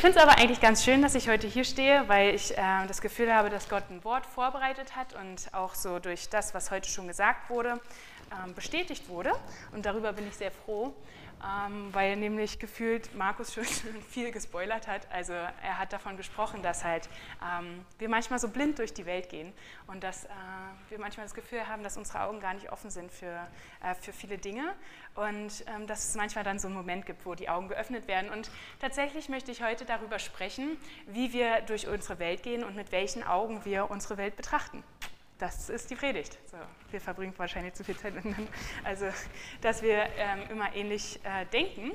Ich finde es aber eigentlich ganz schön, dass ich heute hier stehe, weil ich äh, das Gefühl habe, dass Gott ein Wort vorbereitet hat und auch so durch das, was heute schon gesagt wurde, äh, bestätigt wurde. Und darüber bin ich sehr froh ähm, weil nämlich gefühlt Markus schon viel gespoilert hat. Also er hat davon gesprochen, dass halt ähm, wir manchmal so blind durch die Welt gehen und dass äh, wir manchmal das Gefühl haben, dass unsere Augen gar nicht offen sind für, äh, für viele Dinge und ähm, dass es manchmal dann so einen Moment gibt, wo die Augen geöffnet werden. Und tatsächlich möchte ich heute darüber sprechen, wie wir durch unsere Welt gehen und mit welchen Augen wir unsere Welt betrachten das ist die Predigt. So, wir verbringen wahrscheinlich zu viel Zeit miteinander. Also, dass wir ähm, immer ähnlich äh, denken.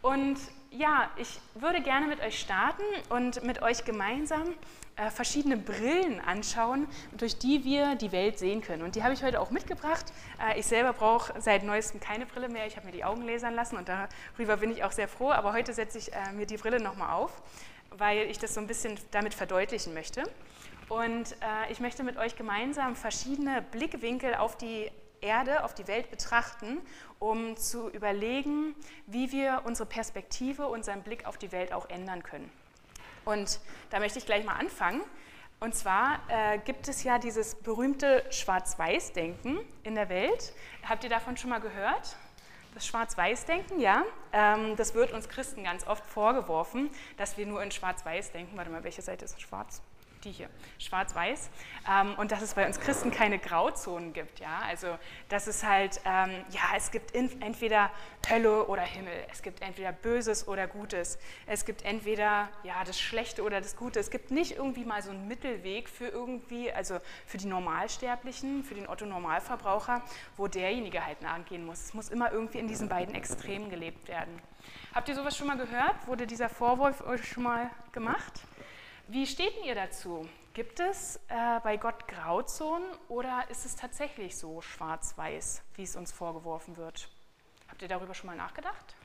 Und ja, ich würde gerne mit euch starten und mit euch gemeinsam äh, verschiedene Brillen anschauen, durch die wir die Welt sehen können. Und die habe ich heute auch mitgebracht. Äh, ich selber brauche seit neuestem keine Brille mehr. Ich habe mir die Augen lasern lassen und darüber bin ich auch sehr froh. Aber heute setze ich äh, mir die Brille nochmal auf, weil ich das so ein bisschen damit verdeutlichen möchte. Und äh, ich möchte mit euch gemeinsam verschiedene Blickwinkel auf die Erde, auf die Welt betrachten, um zu überlegen, wie wir unsere Perspektive, unseren Blick auf die Welt auch ändern können. Und da möchte ich gleich mal anfangen. Und zwar äh, gibt es ja dieses berühmte Schwarz-Weiß-Denken in der Welt. Habt ihr davon schon mal gehört? Das Schwarz-Weiß-Denken, ja. Ähm, das wird uns Christen ganz oft vorgeworfen, dass wir nur in Schwarz-Weiß denken. Warte mal, welche Seite ist schwarz? Die hier, schwarz-weiß, ähm, und dass es bei uns Christen keine Grauzonen gibt. Ja? Also, dass es halt, ähm, ja, es gibt entweder Hölle oder Himmel, es gibt entweder Böses oder Gutes, es gibt entweder ja, das Schlechte oder das Gute. Es gibt nicht irgendwie mal so einen Mittelweg für irgendwie, also für die Normalsterblichen, für den Otto-Normalverbraucher, wo derjenige halt nachgehen muss. Es muss immer irgendwie in diesen beiden Extremen gelebt werden. Habt ihr sowas schon mal gehört? Wurde dieser Vorwurf euch schon mal gemacht? Wie steht ihr dazu? Gibt es äh, bei Gott Grauzonen oder ist es tatsächlich so schwarz-weiß, wie es uns vorgeworfen wird? Habt ihr darüber schon mal nachgedacht?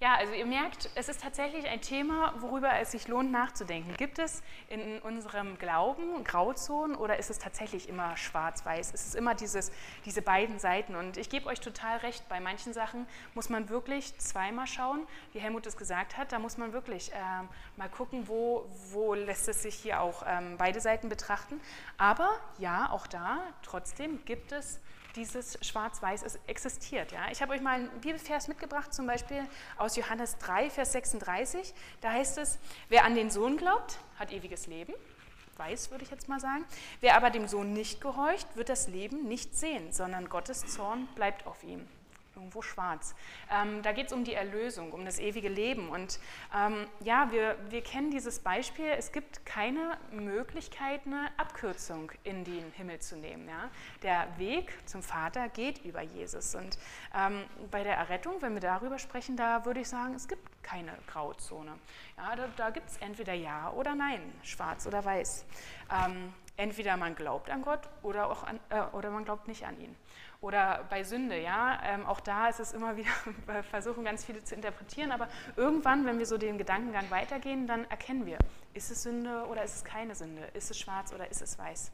Ja, also ihr merkt, es ist tatsächlich ein Thema, worüber es sich lohnt nachzudenken. Gibt es in unserem Glauben Grauzonen oder ist es tatsächlich immer schwarz-weiß? Ist es immer dieses, diese beiden Seiten? Und ich gebe euch total recht, bei manchen Sachen muss man wirklich zweimal schauen, wie Helmut es gesagt hat, da muss man wirklich ähm, mal gucken, wo, wo lässt es sich hier auch ähm, beide Seiten betrachten. Aber ja, auch da, trotzdem gibt es dieses Schwarz-Weiß existiert. Ja? Ich habe euch mal einen Bibelvers mitgebracht, zum Beispiel aus Johannes 3, Vers 36. Da heißt es, wer an den Sohn glaubt, hat ewiges Leben. Weiß, würde ich jetzt mal sagen. Wer aber dem Sohn nicht gehorcht, wird das Leben nicht sehen, sondern Gottes Zorn bleibt auf ihm irgendwo schwarz. Ähm, da geht es um die Erlösung, um das ewige Leben. Und ähm, ja, wir, wir kennen dieses Beispiel, es gibt keine Möglichkeit, eine Abkürzung in den Himmel zu nehmen. Ja? Der Weg zum Vater geht über Jesus. Und ähm, bei der Errettung, wenn wir darüber sprechen, da würde ich sagen, es gibt keine Grauzone. Ja, da da gibt es entweder Ja oder Nein, schwarz oder weiß. Ähm, entweder man glaubt an Gott oder, auch an, äh, oder man glaubt nicht an ihn. Oder bei Sünde, ja, ähm, auch da ist es immer wieder, wir versuchen ganz viele zu interpretieren, aber irgendwann, wenn wir so den Gedankengang weitergehen, dann erkennen wir, ist es Sünde oder ist es keine Sünde, ist es schwarz oder ist es weiß.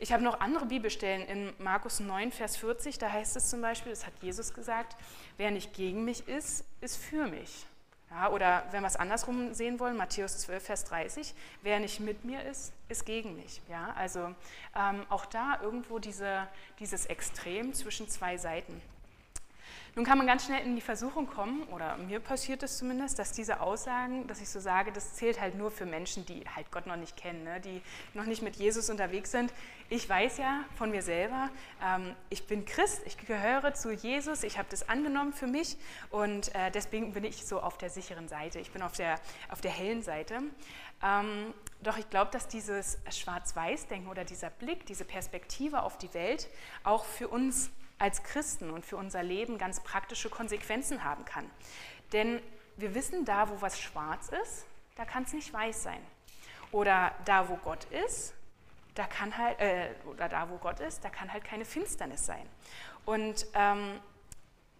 Ich habe noch andere Bibelstellen in Markus 9, Vers 40, da heißt es zum Beispiel, das hat Jesus gesagt, wer nicht gegen mich ist, ist für mich. Ja, oder wenn wir es andersrum sehen wollen, Matthäus 12, Vers 30, wer nicht mit mir ist, ist gegen mich. Ja, also ähm, auch da irgendwo diese, dieses Extrem zwischen zwei Seiten. Nun kann man ganz schnell in die Versuchung kommen, oder mir passiert es zumindest, dass diese Aussagen, dass ich so sage, das zählt halt nur für Menschen, die halt Gott noch nicht kennen, ne? die noch nicht mit Jesus unterwegs sind. Ich weiß ja von mir selber, ähm, ich bin Christ, ich gehöre zu Jesus, ich habe das angenommen für mich und äh, deswegen bin ich so auf der sicheren Seite, ich bin auf der, auf der hellen Seite. Ähm, doch ich glaube, dass dieses Schwarz-Weiß-Denken oder dieser Blick, diese Perspektive auf die Welt auch für uns als Christen und für unser Leben ganz praktische Konsequenzen haben kann. Denn wir wissen, da wo was schwarz ist, da kann es nicht weiß sein. Oder da wo Gott ist, da kann halt, äh, oder da wo Gott ist, da kann halt keine Finsternis sein. Und ähm,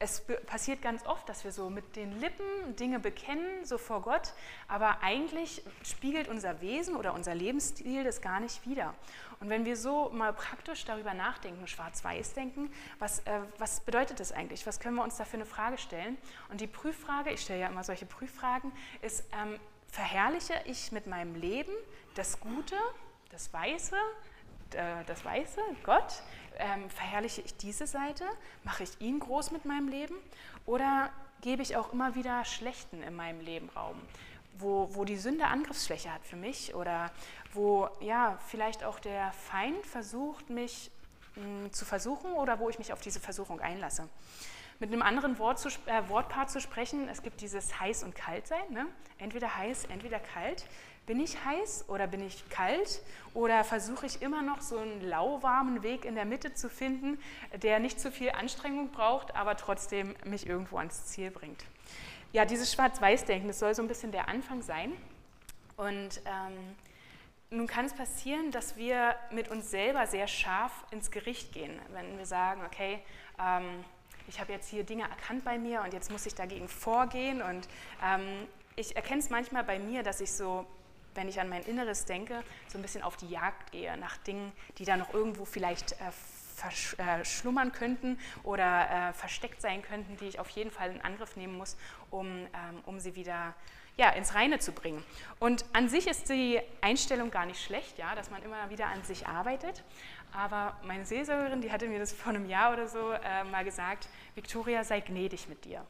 es passiert ganz oft, dass wir so mit den Lippen Dinge bekennen, so vor Gott, aber eigentlich spiegelt unser Wesen oder unser Lebensstil das gar nicht wider. Und wenn wir so mal praktisch darüber nachdenken, schwarz-weiß denken, was, äh, was bedeutet das eigentlich? Was können wir uns da für eine Frage stellen? Und die Prüffrage, ich stelle ja immer solche Prüffragen, ist, ähm, verherrliche ich mit meinem Leben das Gute, das Weiße, das Weiße, Gott? Ähm, verherrliche ich diese Seite? Mache ich ihn groß mit meinem Leben? Oder gebe ich auch immer wieder Schlechten in meinem Leben Raum? Wo, wo die Sünde Angriffsfläche hat für mich oder wo ja vielleicht auch der Feind versucht, mich mh, zu versuchen oder wo ich mich auf diese Versuchung einlasse mit einem anderen Wort zu, äh, Wortpaar zu sprechen. Es gibt dieses heiß und kalt sein. Ne? Entweder heiß, entweder kalt. Bin ich heiß oder bin ich kalt? Oder versuche ich immer noch so einen lauwarmen Weg in der Mitte zu finden, der nicht zu viel Anstrengung braucht, aber trotzdem mich irgendwo ans Ziel bringt? Ja, dieses Schwarz-Weiß-Denken, das soll so ein bisschen der Anfang sein. Und ähm, nun kann es passieren, dass wir mit uns selber sehr scharf ins Gericht gehen, wenn wir sagen, okay, ähm, ich habe jetzt hier Dinge erkannt bei mir und jetzt muss ich dagegen vorgehen. Und ähm, ich erkenne es manchmal bei mir, dass ich so, wenn ich an mein Inneres denke, so ein bisschen auf die Jagd gehe nach Dingen, die da noch irgendwo vielleicht äh, verschlummern könnten oder äh, versteckt sein könnten, die ich auf jeden Fall in Angriff nehmen muss, um, ähm, um sie wieder ja, ins Reine zu bringen. Und an sich ist die Einstellung gar nicht schlecht, ja, dass man immer wieder an sich arbeitet. Aber meine Seelsorgerin, die hatte mir das vor einem Jahr oder so äh, mal gesagt, Victoria, sei gnädig mit dir.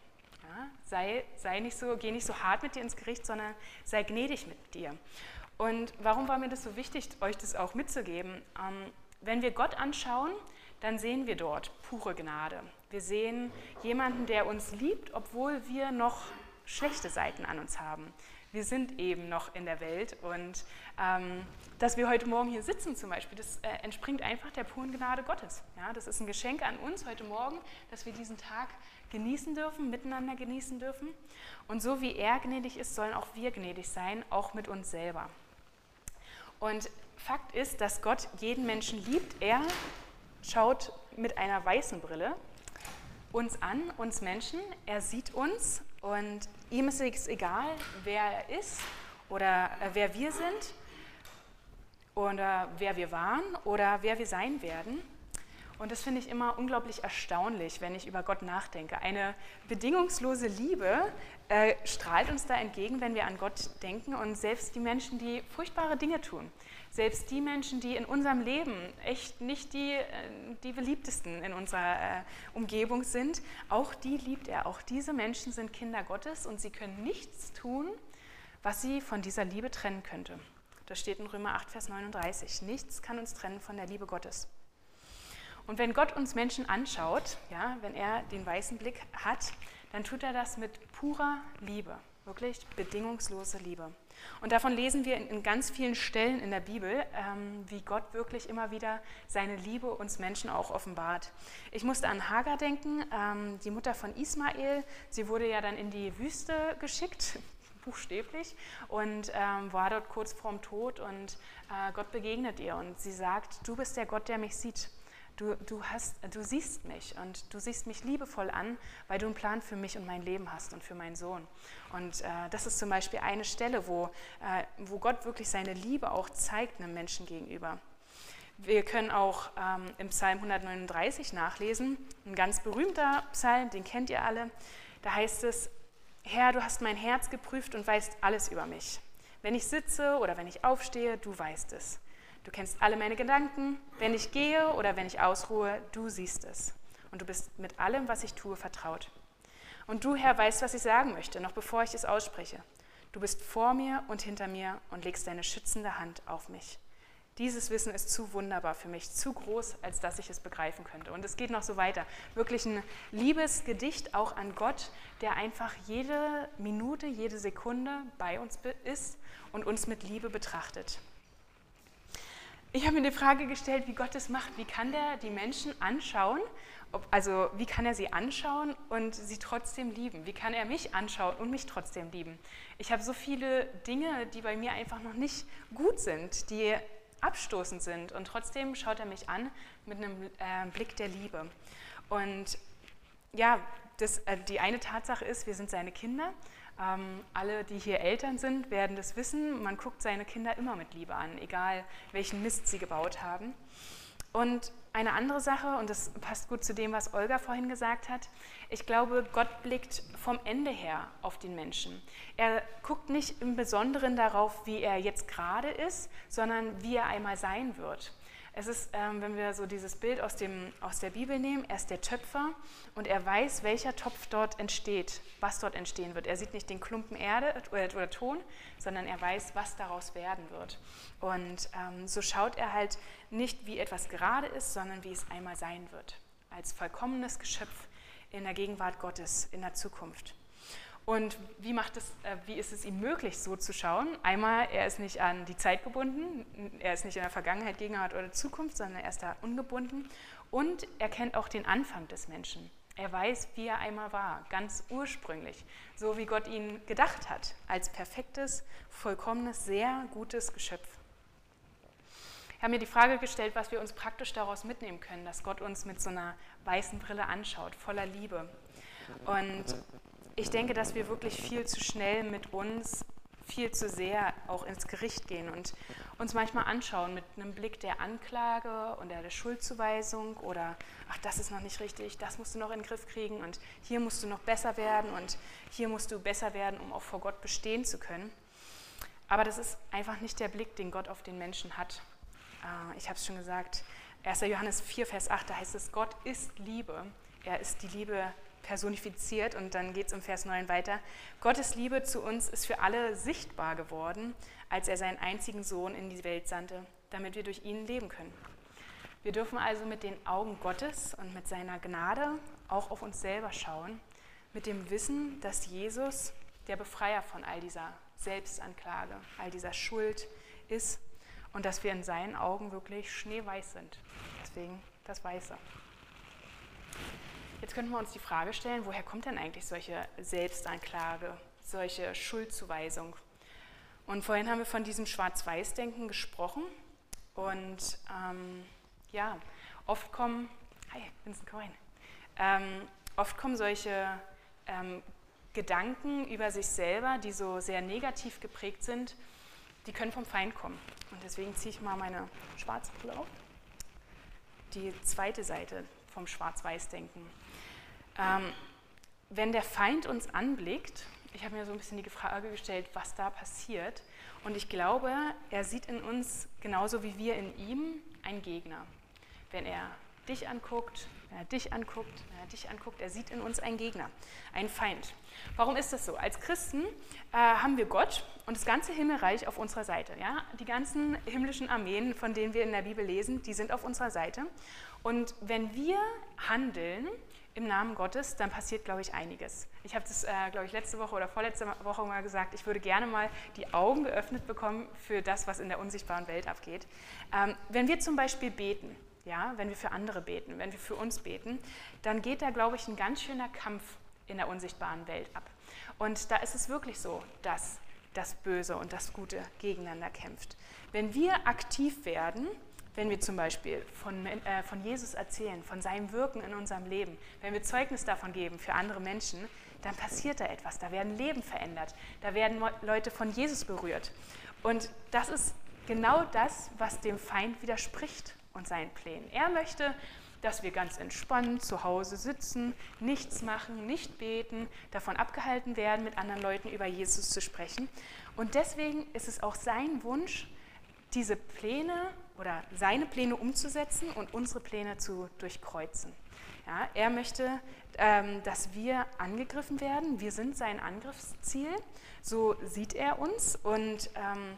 Sei, sei nicht so, geh nicht so hart mit dir ins Gericht, sondern sei gnädig mit dir. Und warum war mir das so wichtig, euch das auch mitzugeben? Ähm, wenn wir Gott anschauen, dann sehen wir dort pure Gnade. Wir sehen jemanden, der uns liebt, obwohl wir noch schlechte Seiten an uns haben. Wir sind eben noch in der Welt und ähm, dass wir heute Morgen hier sitzen zum Beispiel, das äh, entspringt einfach der puren Gnade Gottes. Ja, das ist ein Geschenk an uns heute Morgen, dass wir diesen Tag genießen dürfen, miteinander genießen dürfen. Und so wie er gnädig ist, sollen auch wir gnädig sein, auch mit uns selber. Und Fakt ist, dass Gott jeden Menschen liebt. Er schaut mit einer weißen Brille uns an, uns Menschen. Er sieht uns und ihm ist es egal, wer er ist oder äh, wer wir sind oder wer wir waren oder wer wir sein werden. Und das finde ich immer unglaublich erstaunlich, wenn ich über Gott nachdenke. Eine bedingungslose Liebe äh, strahlt uns da entgegen, wenn wir an Gott denken. Und selbst die Menschen, die furchtbare Dinge tun, selbst die Menschen, die in unserem Leben echt nicht die, äh, die beliebtesten in unserer äh, Umgebung sind, auch die liebt er. Auch diese Menschen sind Kinder Gottes und sie können nichts tun, was sie von dieser Liebe trennen könnte. Das steht in Römer 8, Vers 39. Nichts kann uns trennen von der Liebe Gottes. Und wenn Gott uns Menschen anschaut, ja, wenn er den weißen Blick hat, dann tut er das mit purer Liebe, wirklich bedingungslose Liebe. Und davon lesen wir in, ganz vielen Stellen in der Bibel, ähm, wie Gott wirklich immer wieder seine Liebe uns Menschen auch offenbart. Ich musste an Hagar denken, ähm, die Mutter von Ismael. Sie wurde ja dann in die Wüste geschickt, buchstäblich, und ähm, war dort kurz vorm Tod. Und äh, Gott begegnet ihr und sie sagt: Du bist der Gott, der mich sieht. Du, du, hast, du siehst mich und du siehst mich liebevoll an, weil du einen Plan für mich und mein Leben hast und für meinen Sohn. Und äh, das ist zum Beispiel eine Stelle, wo, äh, wo Gott wirklich seine Liebe auch zeigt einem Menschen gegenüber. Wir können auch ähm, im Psalm 139 nachlesen, ein ganz berühmter Psalm, den kennt ihr alle. Da heißt es, Herr, du hast mein Herz geprüft und weißt alles über mich. Wenn ich sitze oder wenn ich aufstehe, du weißt es. Du kennst alle meine Gedanken. Wenn ich gehe oder wenn ich ausruhe, du siehst es. Und du bist mit allem, was ich tue, vertraut. Und du, Herr, weißt, was ich sagen möchte, noch bevor ich es ausspreche. Du bist vor mir und hinter mir und legst deine schützende Hand auf mich. Dieses Wissen ist zu wunderbar für mich, zu groß, als dass ich es begreifen könnte. Und es geht noch so weiter. Wirklich ein Liebesgedicht auch an Gott, der einfach jede Minute, jede Sekunde bei uns ist und uns mit Liebe betrachtet. Ich habe mir die Frage gestellt, wie Gott es macht. Wie kann der die Menschen anschauen? Ob, also wie kann er sie anschauen und sie trotzdem lieben? Wie kann er mich anschauen und mich trotzdem lieben? Ich habe so viele Dinge, die bei mir einfach noch nicht gut sind, die abstoßend sind und trotzdem schaut er mich an mit einem äh, Blick der Liebe. Und ja, das, äh, die eine Tatsache ist, wir sind seine Kinder ähm, alle, die hier Eltern sind, werden das wissen. Man guckt seine Kinder immer mit Liebe an, egal welchen Mist sie gebaut haben. Und eine andere Sache, und das passt gut zu dem, was Olga vorhin gesagt hat. Ich glaube, Gott blickt vom Ende her auf den Menschen. Er guckt nicht im Besonderen darauf, wie er jetzt gerade ist, sondern wie er einmal sein wird. Es ist, ähm, wenn wir so dieses Bild aus, dem, aus der Bibel nehmen, er ist der Töpfer und er weiß, welcher Topf dort entsteht, was dort entstehen wird. Er sieht nicht den Klumpen Erde oder, oder Ton, sondern er weiß, was daraus werden wird. Und ähm, so schaut er halt nicht, wie etwas gerade ist, sondern wie es einmal sein wird. Als vollkommenes Geschöpf in der Gegenwart Gottes in der Zukunft. Und wie, macht es, äh, wie ist es ihm möglich, so zu schauen? Einmal, er ist nicht an die Zeit gebunden, er ist nicht in der Vergangenheit, Gegenwart oder Zukunft, sondern er ist da ungebunden. Und er kennt auch den Anfang des Menschen. Er weiß, wie er einmal war, ganz ursprünglich, so wie Gott ihn gedacht hat, als perfektes, vollkommenes, sehr gutes Geschöpf. Ich habe mir die Frage gestellt, was wir uns praktisch daraus mitnehmen können, dass Gott uns mit so einer weißen Brille anschaut, voller Liebe. Und ich denke, dass wir wirklich viel zu schnell mit uns viel zu sehr auch ins Gericht gehen und uns manchmal anschauen mit einem Blick der Anklage und der Schuldzuweisung oder ach, das ist noch nicht richtig, das musst du noch in den Griff kriegen und hier musst du noch besser werden und hier musst du besser werden, um auch vor Gott bestehen zu können. Aber das ist einfach nicht der Blick, den Gott auf den Menschen hat. Äh, ich habe es schon gesagt, 1. Johannes 4, Vers 8, da heißt es, Gott ist Liebe. Er ist die Liebe personifiziert und dann geht es im Vers 9 weiter. Gottes Liebe zu uns ist für alle sichtbar geworden, als er seinen einzigen Sohn in die Welt sandte, damit wir durch ihn leben können. Wir dürfen also mit den Augen Gottes und mit seiner Gnade auch auf uns selber schauen, mit dem Wissen, dass Jesus der Befreier von all dieser Selbstanklage, all dieser Schuld ist und dass wir in seinen Augen wirklich schneeweiß sind. Deswegen das Weiße. Jetzt könnten wir uns die Frage stellen, woher kommt denn eigentlich solche Selbstanklage, solche Schuldzuweisung? Und vorhin haben wir von diesem Schwarz-Weiß-Denken gesprochen. Und ähm, ja, oft kommen, hi, Vincent Cohen, ähm, oft kommen solche ähm, Gedanken über sich selber, die so sehr negativ geprägt sind, die können vom Feind kommen. Und deswegen ziehe ich mal meine schwarze Brille auf. Die zweite Seite vom Schwarz-Weiß-Denken. Ähm, wenn der Feind uns anblickt, ich habe mir so ein bisschen die Frage gestellt, was da passiert. Und ich glaube, er sieht in uns genauso wie wir in ihm einen Gegner. Wenn er dich anguckt, wenn er dich anguckt, wenn er dich anguckt, er sieht in uns einen Gegner, einen Feind. Warum ist das so? Als Christen äh, haben wir Gott und das ganze Himmelreich auf unserer Seite. Ja? Die ganzen himmlischen Armeen, von denen wir in der Bibel lesen, die sind auf unserer Seite. Und wenn wir handeln, im Namen Gottes, dann passiert, glaube ich, einiges. Ich habe das, äh, glaube ich, letzte Woche oder vorletzte Woche mal gesagt, ich würde gerne mal die Augen geöffnet bekommen für das, was in der unsichtbaren Welt abgeht. Ähm, wenn wir zum Beispiel beten, ja, wenn wir für andere beten, wenn wir für uns beten, dann geht da, glaube ich, ein ganz schöner Kampf in der unsichtbaren Welt ab. Und da ist es wirklich so, dass das Böse und das Gute gegeneinander kämpft. Wenn wir aktiv werden, wenn wir zum Beispiel von, äh, von Jesus erzählen, von seinem Wirken in unserem Leben, wenn wir Zeugnis davon geben für andere Menschen, dann passiert da etwas, da werden Leben verändert, da werden Leute von Jesus berührt. Und das ist genau das, was dem Feind widerspricht und seinen Plänen. Er möchte, dass wir ganz entspannt zu Hause sitzen, nichts machen, nicht beten, davon abgehalten werden, mit anderen Leuten über Jesus zu sprechen. Und deswegen ist es auch sein Wunsch, diese Pläne oder seine Pläne umzusetzen und unsere Pläne zu durchkreuzen. Ja, er möchte, ähm, dass wir angegriffen werden. Wir sind sein Angriffsziel. So sieht er uns und ähm,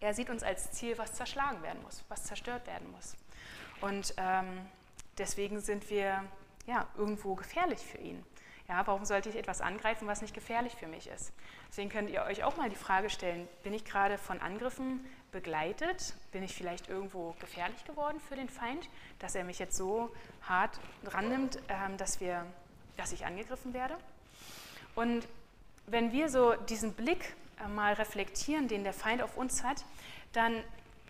er sieht uns als Ziel, was zerschlagen werden muss, was zerstört werden muss. Und ähm, deswegen sind wir ja, irgendwo gefährlich für ihn. Ja, warum sollte ich etwas angreifen, was nicht gefährlich für mich ist? Deswegen könnt ihr euch auch mal die Frage stellen, bin ich gerade von Angriffen begleitet? Bin ich vielleicht irgendwo gefährlich geworden für den Feind, dass er mich jetzt so hart rannimmt, ähm, dass, wir, dass ich angegriffen werde? Und wenn wir so diesen Blick äh, mal reflektieren, den der Feind auf uns hat, dann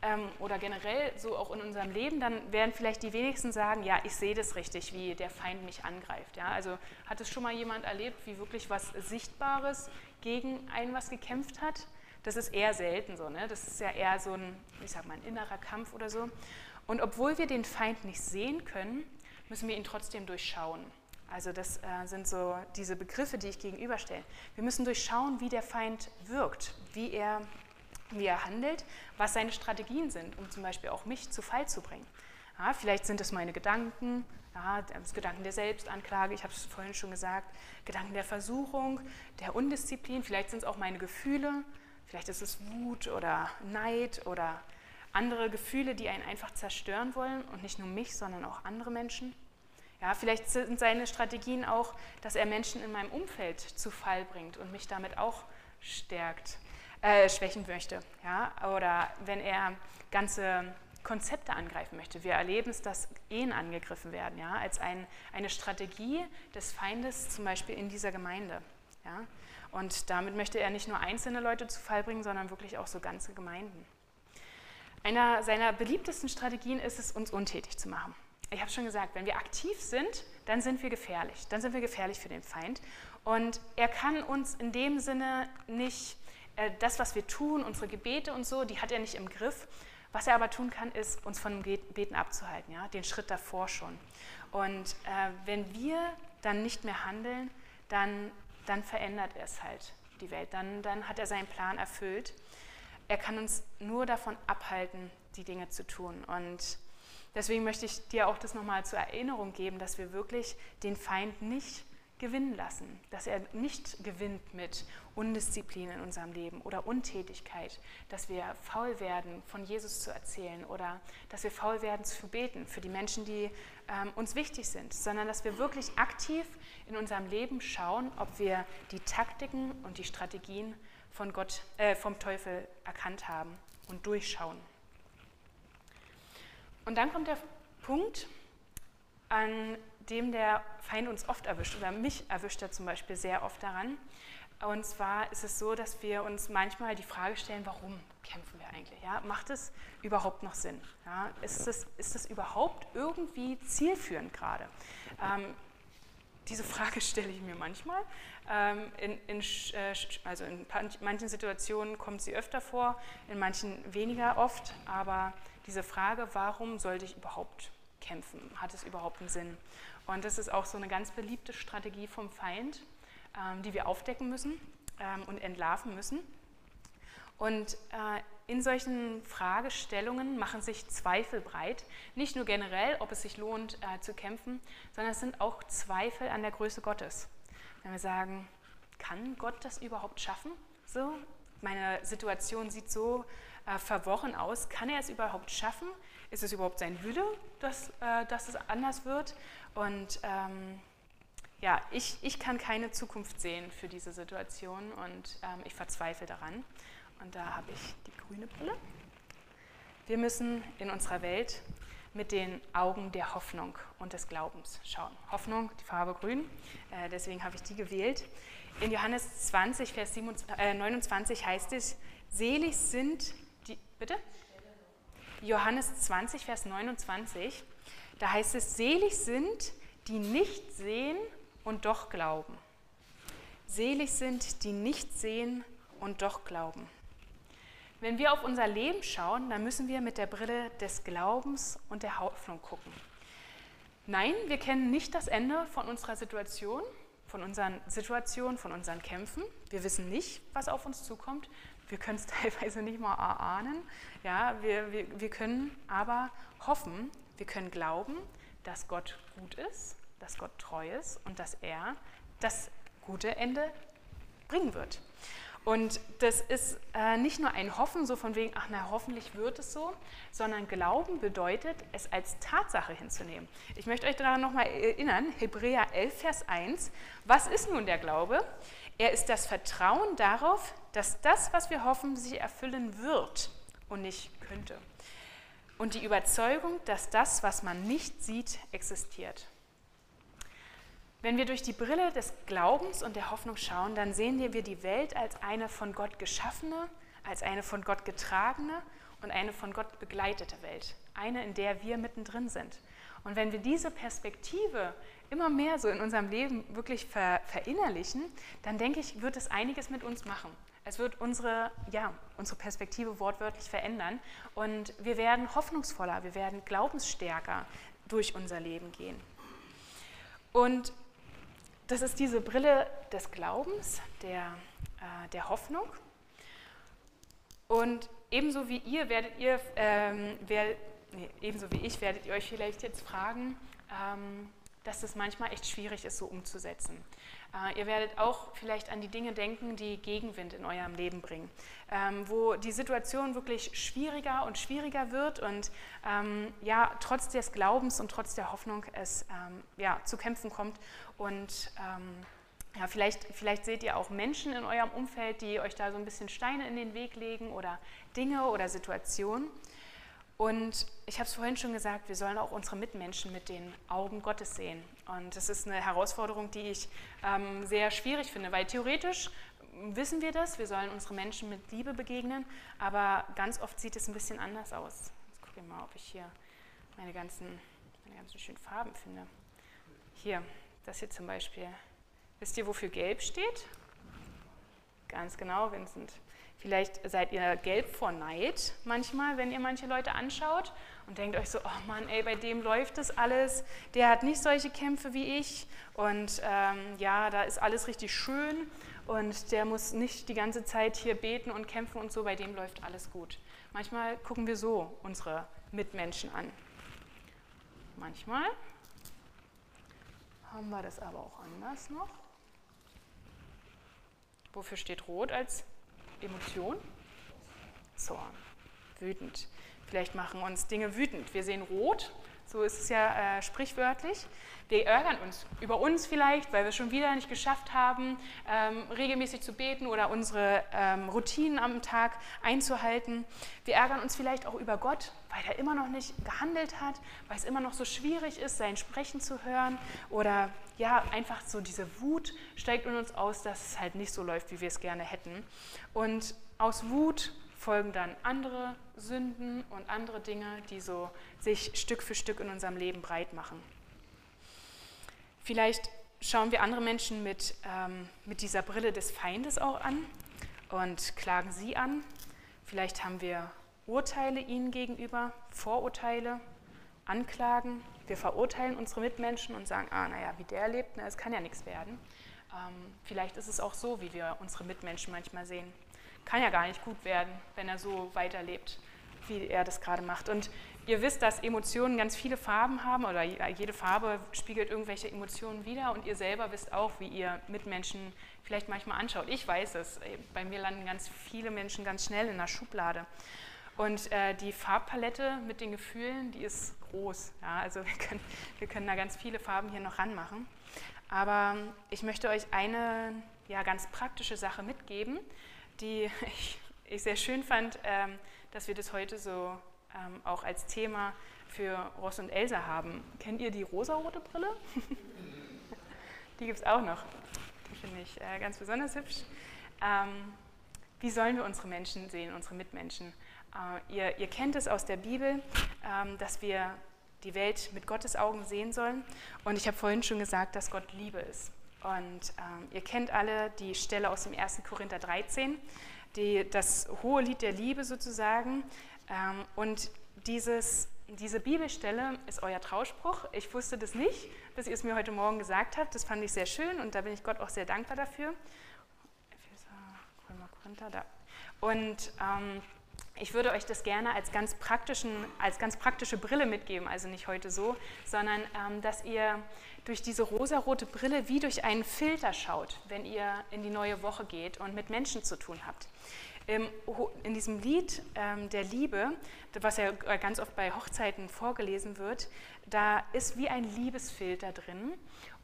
ähm, oder generell so auch in unserem Leben, dann werden vielleicht die wenigsten sagen, ja, ich sehe das richtig, wie der Feind mich angreift. Ja? Also hat es schon mal jemand erlebt, wie wirklich was Sichtbares gegen einen was gekämpft hat? Das ist eher selten so. Ne? Das ist ja eher so ein, ich sag mal, ein innerer Kampf oder so. Und obwohl wir den Feind nicht sehen können, müssen wir ihn trotzdem durchschauen. Also das äh, sind so diese Begriffe, die ich gegenüberstelle. Wir müssen durchschauen, wie der Feind wirkt, wie er, wie er handelt, was seine Strategien sind, um zum Beispiel auch mich zu Fall zu bringen. Ja, vielleicht sind es meine Gedanken, ja, Gedanken der Selbstanklage, ich habe es vorhin schon gesagt, Gedanken der Versuchung, der Undisziplin, vielleicht sind es auch meine Gefühle, vielleicht ist es Wut oder Neid oder andere Gefühle, die einen einfach zerstören wollen und nicht nur mich, sondern auch andere Menschen. Ja, vielleicht sind seine Strategien auch, dass er Menschen in meinem Umfeld zu Fall bringt und mich damit auch stärkt, äh, schwächen möchte. Ja? Oder wenn er ganze Konzepte angreifen möchte. Wir erleben es, dass Ehen angegriffen werden, ja? als ein, eine Strategie des Feindes, zum Beispiel in dieser Gemeinde. Ja? Und damit möchte er nicht nur einzelne Leute zu Fall bringen, sondern wirklich auch so ganze Gemeinden. Einer seiner beliebtesten Strategien ist es, uns untätig zu machen. Ich habe schon gesagt, wenn wir aktiv sind, dann sind wir gefährlich. Dann sind wir gefährlich für den Feind. Und er kann uns in dem Sinne nicht, äh, das, was wir tun, unsere Gebete und so, die hat er nicht im Griff. Was er aber tun kann, ist, uns von dem Beten abzuhalten, ja? den Schritt davor schon. Und äh, wenn wir dann nicht mehr handeln, dann, dann verändert er es halt, die Welt. Dann, dann hat er seinen Plan erfüllt. Er kann uns nur davon abhalten, die Dinge zu tun. Und deswegen möchte ich dir auch das nochmal zur Erinnerung geben, dass wir wirklich den Feind nicht gewinnen lassen, dass er nicht gewinnt mit Undisziplin in unserem Leben oder Untätigkeit, dass wir faul werden, von Jesus zu erzählen oder dass wir faul werden zu beten für die Menschen, die ähm, uns wichtig sind, sondern dass wir wirklich aktiv in unserem Leben schauen, ob wir die Taktiken und die Strategien von Gott, äh, vom Teufel erkannt haben und durchschauen. Und dann kommt der Punkt, an dem der Feind uns oft erwischt, oder mich erwischt er zum Beispiel sehr oft daran. Und zwar ist es so, dass wir uns manchmal die Frage stellen, warum kämpfen wir eigentlich? Ja? Macht es überhaupt noch Sinn? Ja? Ist, es, ist es überhaupt irgendwie zielführend gerade? Ähm, diese Frage stelle ich mir manchmal. Ähm, in, in, äh, also in manchen Situationen kommt sie öfter vor, in manchen weniger oft. Aber diese Frage, warum sollte ich überhaupt kämpfen? Hat es überhaupt einen Sinn? Und das ist auch so eine ganz beliebte Strategie vom Feind, ähm, die wir aufdecken müssen ähm, und entlarven müssen. Und äh, in solchen Fragestellungen machen sich Zweifel breit, nicht nur generell, ob es sich lohnt äh, zu kämpfen, sondern es sind auch Zweifel an der Größe Gottes. Wenn wir sagen, kann Gott das überhaupt schaffen? So, meine Situation sieht so äh, verworren aus. Kann er es überhaupt schaffen? Ist es überhaupt sein Wille, dass, äh, dass es anders wird? Und ähm, ja, ich, ich kann keine Zukunft sehen für diese Situation und ähm, ich verzweifle daran. Und da habe ich die grüne Brille. Wir müssen in unserer Welt mit den Augen der Hoffnung und des Glaubens schauen. Hoffnung, die Farbe grün, äh, deswegen habe ich die gewählt. In Johannes 20, Vers 27, äh, 29 heißt es, selig sind die, bitte? Johannes 20, Vers 29, da heißt es, selig sind, die nicht sehen und doch glauben. Selig sind, die nicht sehen und doch glauben. Wenn wir auf unser Leben schauen, dann müssen wir mit der Brille des Glaubens und der Hoffnung gucken. Nein, wir kennen nicht das Ende von unserer Situation, von unseren Situationen, von unseren Kämpfen. Wir wissen nicht, was auf uns zukommt. Wir können es teilweise nicht mal erahnen. Ja, wir, wir, wir können aber hoffen, wir können glauben, dass Gott gut ist, dass Gott treu ist und dass er das gute Ende bringen wird. Und das ist äh, nicht nur ein Hoffen, so von wegen, ach na, hoffentlich wird es so, sondern Glauben bedeutet, es als Tatsache hinzunehmen. Ich möchte euch daran nochmal erinnern, Hebräer 11, Vers 1. Was ist nun der Glaube? Er ist das Vertrauen darauf, dass das, was wir hoffen, sich erfüllen wird und nicht könnte. Und die Überzeugung, dass das, was man nicht sieht, existiert. Wenn wir durch die Brille des Glaubens und der Hoffnung schauen, dann sehen wir die Welt als eine von Gott geschaffene, als eine von Gott getragene und eine von Gott begleitete Welt. Eine, in der wir mittendrin sind. Und wenn wir diese Perspektive immer mehr so in unserem Leben wirklich ver verinnerlichen, dann denke ich, wird es einiges mit uns machen. Es wird unsere, ja, unsere Perspektive wortwörtlich verändern und wir werden hoffnungsvoller, wir werden glaubensstärker durch unser Leben gehen. Und das ist diese Brille des Glaubens, der, äh, der Hoffnung. Und ebenso wie ihr werdet ihr, ähm, wer, nee, ebenso wie ich, werdet ihr euch vielleicht jetzt fragen, ähm, dass es manchmal echt schwierig ist, so umzusetzen. Äh, ihr werdet auch vielleicht an die Dinge denken, die Gegenwind in eurem Leben bringen, ähm, wo die Situation wirklich schwieriger und schwieriger wird und ähm, ja, trotz des Glaubens und trotz der Hoffnung es ähm, ja, zu kämpfen kommt. Und ja, vielleicht, vielleicht seht ihr auch Menschen in eurem Umfeld, die euch da so ein bisschen Steine in den Weg legen oder Dinge oder Situationen. Und ich habe es vorhin schon gesagt, wir sollen auch unsere Mitmenschen mit den Augen Gottes sehen. Und das ist eine Herausforderung, die ich ähm, sehr schwierig finde, weil theoretisch wissen wir das, wir sollen unsere Menschen mit Liebe begegnen, aber ganz oft sieht es ein bisschen anders aus. Jetzt gucke ich mal, ob ich hier meine ganzen, meine ganzen schönen Farben finde. Hier, das hier zum Beispiel. Wisst ihr, wofür gelb steht? Ganz genau, Vincent. Vielleicht seid ihr gelb vor Neid manchmal, wenn ihr manche Leute anschaut und denkt euch so, oh Mann, ey, bei dem läuft das alles, der hat nicht solche Kämpfe wie ich und ähm, ja, da ist alles richtig schön und der muss nicht die ganze Zeit hier beten und kämpfen und so, bei dem läuft alles gut. Manchmal gucken wir so unsere Mitmenschen an. Manchmal haben wir das aber auch anders noch. Wofür steht Rot als Emotion? Zorn, wütend. Vielleicht machen uns Dinge wütend. Wir sehen rot, so ist es ja äh, sprichwörtlich. Wir ärgern uns über uns vielleicht, weil wir schon wieder nicht geschafft haben, ähm, regelmäßig zu beten oder unsere ähm, Routinen am Tag einzuhalten. Wir ärgern uns vielleicht auch über Gott, weil er immer noch nicht gehandelt hat, weil es immer noch so schwierig ist, sein Sprechen zu hören. Oder ja, einfach so diese Wut steigt in uns aus, dass es halt nicht so läuft, wie wir es gerne hätten. Und aus Wut folgen dann andere Sünden und andere Dinge, die so sich Stück für Stück in unserem Leben breit machen. Vielleicht schauen wir andere Menschen mit, ähm, mit dieser Brille des Feindes auch an und klagen sie an. Vielleicht haben wir Urteile ihnen gegenüber, Vorurteile, Anklagen. Wir verurteilen unsere Mitmenschen und sagen, ah, naja, wie der lebt, na, es kann ja nichts werden. Ähm, vielleicht ist es auch so, wie wir unsere Mitmenschen manchmal sehen kann ja gar nicht gut werden, wenn er so weiterlebt, wie er das gerade macht. Und ihr wisst, dass Emotionen ganz viele Farben haben oder jede Farbe spiegelt irgendwelche Emotionen wider und ihr selber wisst auch, wie ihr Mitmenschen vielleicht manchmal anschaut. Ich weiß es, bei mir landen ganz viele Menschen ganz schnell in der Schublade. Und äh, die Farbpalette mit den Gefühlen, die ist groß. Ja, also wir können, wir können da ganz viele Farben hier noch ranmachen. Aber ich möchte euch eine ja, ganz praktische Sache mitgeben, die ich, ich sehr schön fand, ähm, dass wir das heute so ähm, auch als Thema für Ross und Elsa haben. Kennt ihr die rosarote Brille? die gibt es auch noch. Die finde ich äh, ganz besonders hübsch. Ähm, wie sollen wir unsere Menschen sehen, unsere Mitmenschen? Äh, ihr, ihr, kennt es aus der Bibel, ähm, dass wir die Welt mit Gottes Augen sehen sollen. Und ich habe vorhin schon gesagt, dass Gott Liebe ist. Und ähm, ihr kennt alle die Stelle aus dem 1. Korinther 13, die, das hohe Lied der Liebe sozusagen. Ähm, und dieses, diese Bibelstelle ist euer Trauspruch. Ich wusste das nicht, bis ihr es mir heute Morgen gesagt habt. Das fand ich sehr schön und da bin ich Gott auch sehr dankbar dafür. Und ähm, ich würde euch das gerne als ganz, praktischen, als ganz praktische Brille mitgeben, also nicht heute so, sondern ähm, dass ihr durch diese rosarote Brille wie durch einen Filter schaut, wenn ihr in die neue Woche geht und mit Menschen zu tun habt. In diesem Lied ähm, der Liebe, was ja ganz oft bei Hochzeiten vorgelesen wird, da ist wie ein Liebesfilter drin.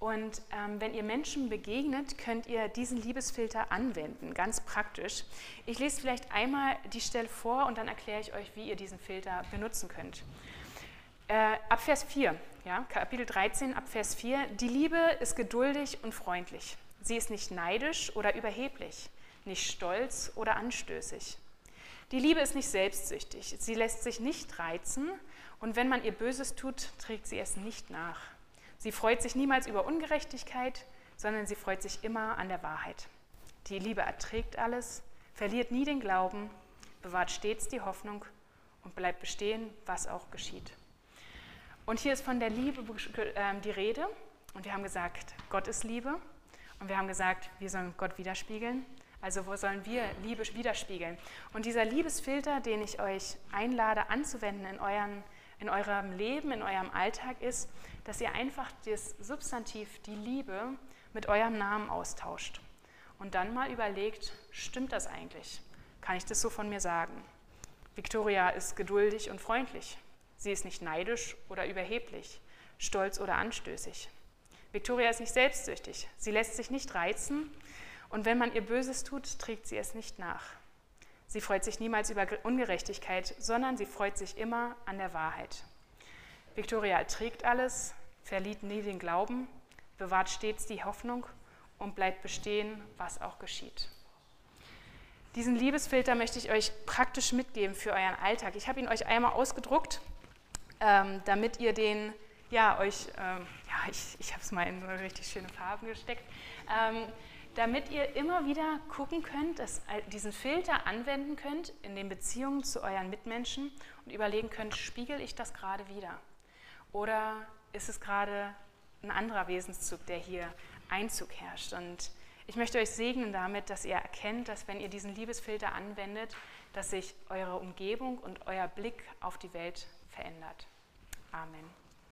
Und ähm, wenn ihr Menschen begegnet, könnt ihr diesen Liebesfilter anwenden, ganz praktisch. Ich lese vielleicht einmal die Stelle vor und dann erkläre ich euch, wie ihr diesen Filter benutzen könnt. Äh, ab Vers 4, ja, Kapitel 13, ab Vers 4. Die Liebe ist geduldig und freundlich. Sie ist nicht neidisch oder überheblich, nicht stolz oder anstößig. Die Liebe ist nicht selbstsüchtig. Sie lässt sich nicht reizen Und wenn man ihr Böses tut, trägt sie es nicht nach. Sie freut sich niemals über Ungerechtigkeit, sondern sie freut sich immer an der Wahrheit. Die Liebe erträgt alles, verliert nie den Glauben, bewahrt stets die Hoffnung und bleibt bestehen, was auch geschieht. Und hier ist von der Liebe ähm, die Rede. Und wir haben gesagt, Gott ist Liebe. Und wir haben gesagt, wir sollen Gott widerspiegeln. Also wo sollen wir Liebe widerspiegeln? Und dieser Liebesfilter, den ich euch einlade anzuwenden in, euren, in eurem Leben, in eurem Alltag, ist, dass ihr einfach das Substantiv, die Liebe, mit eurem Namen austauscht. Und dann mal überlegt, stimmt das eigentlich? Kann ich das so von mir sagen? Victoria ist geduldig und freundlich. Sie ist nicht neidisch oder überheblich, stolz oder anstößig. Victoria ist nicht selbstsüchtig. Sie lässt sich nicht reizen und wenn man ihr Böses tut, trägt sie es nicht nach. Sie freut sich niemals über Ungerechtigkeit, sondern sie freut sich immer an der Wahrheit. Victoria erträgt alles, verliert nie den Glauben, bewahrt stets die Hoffnung und bleibt bestehen, was auch geschieht. Diesen Liebesfilter möchte ich euch praktisch mitgeben für euren Alltag. Ich habe ihn euch einmal ausgedruckt, ähm, damit ihr den, ja, euch, ähm, ja, ich, ich habe es mal in so richtig schöne Farben gesteckt, ähm, damit ihr immer wieder gucken könnt, dass, diesen Filter anwenden könnt in den Beziehungen zu euren Mitmenschen und überlegen könnt, spiegel ich das gerade wieder? Oder ist es gerade ein anderer Wesenszug, der hier Einzug herrscht? Und ich möchte euch segnen damit, dass ihr erkennt, dass wenn ihr diesen Liebesfilter anwendet, dass sich eure Umgebung und euer Blick auf die Welt verändert. Amen.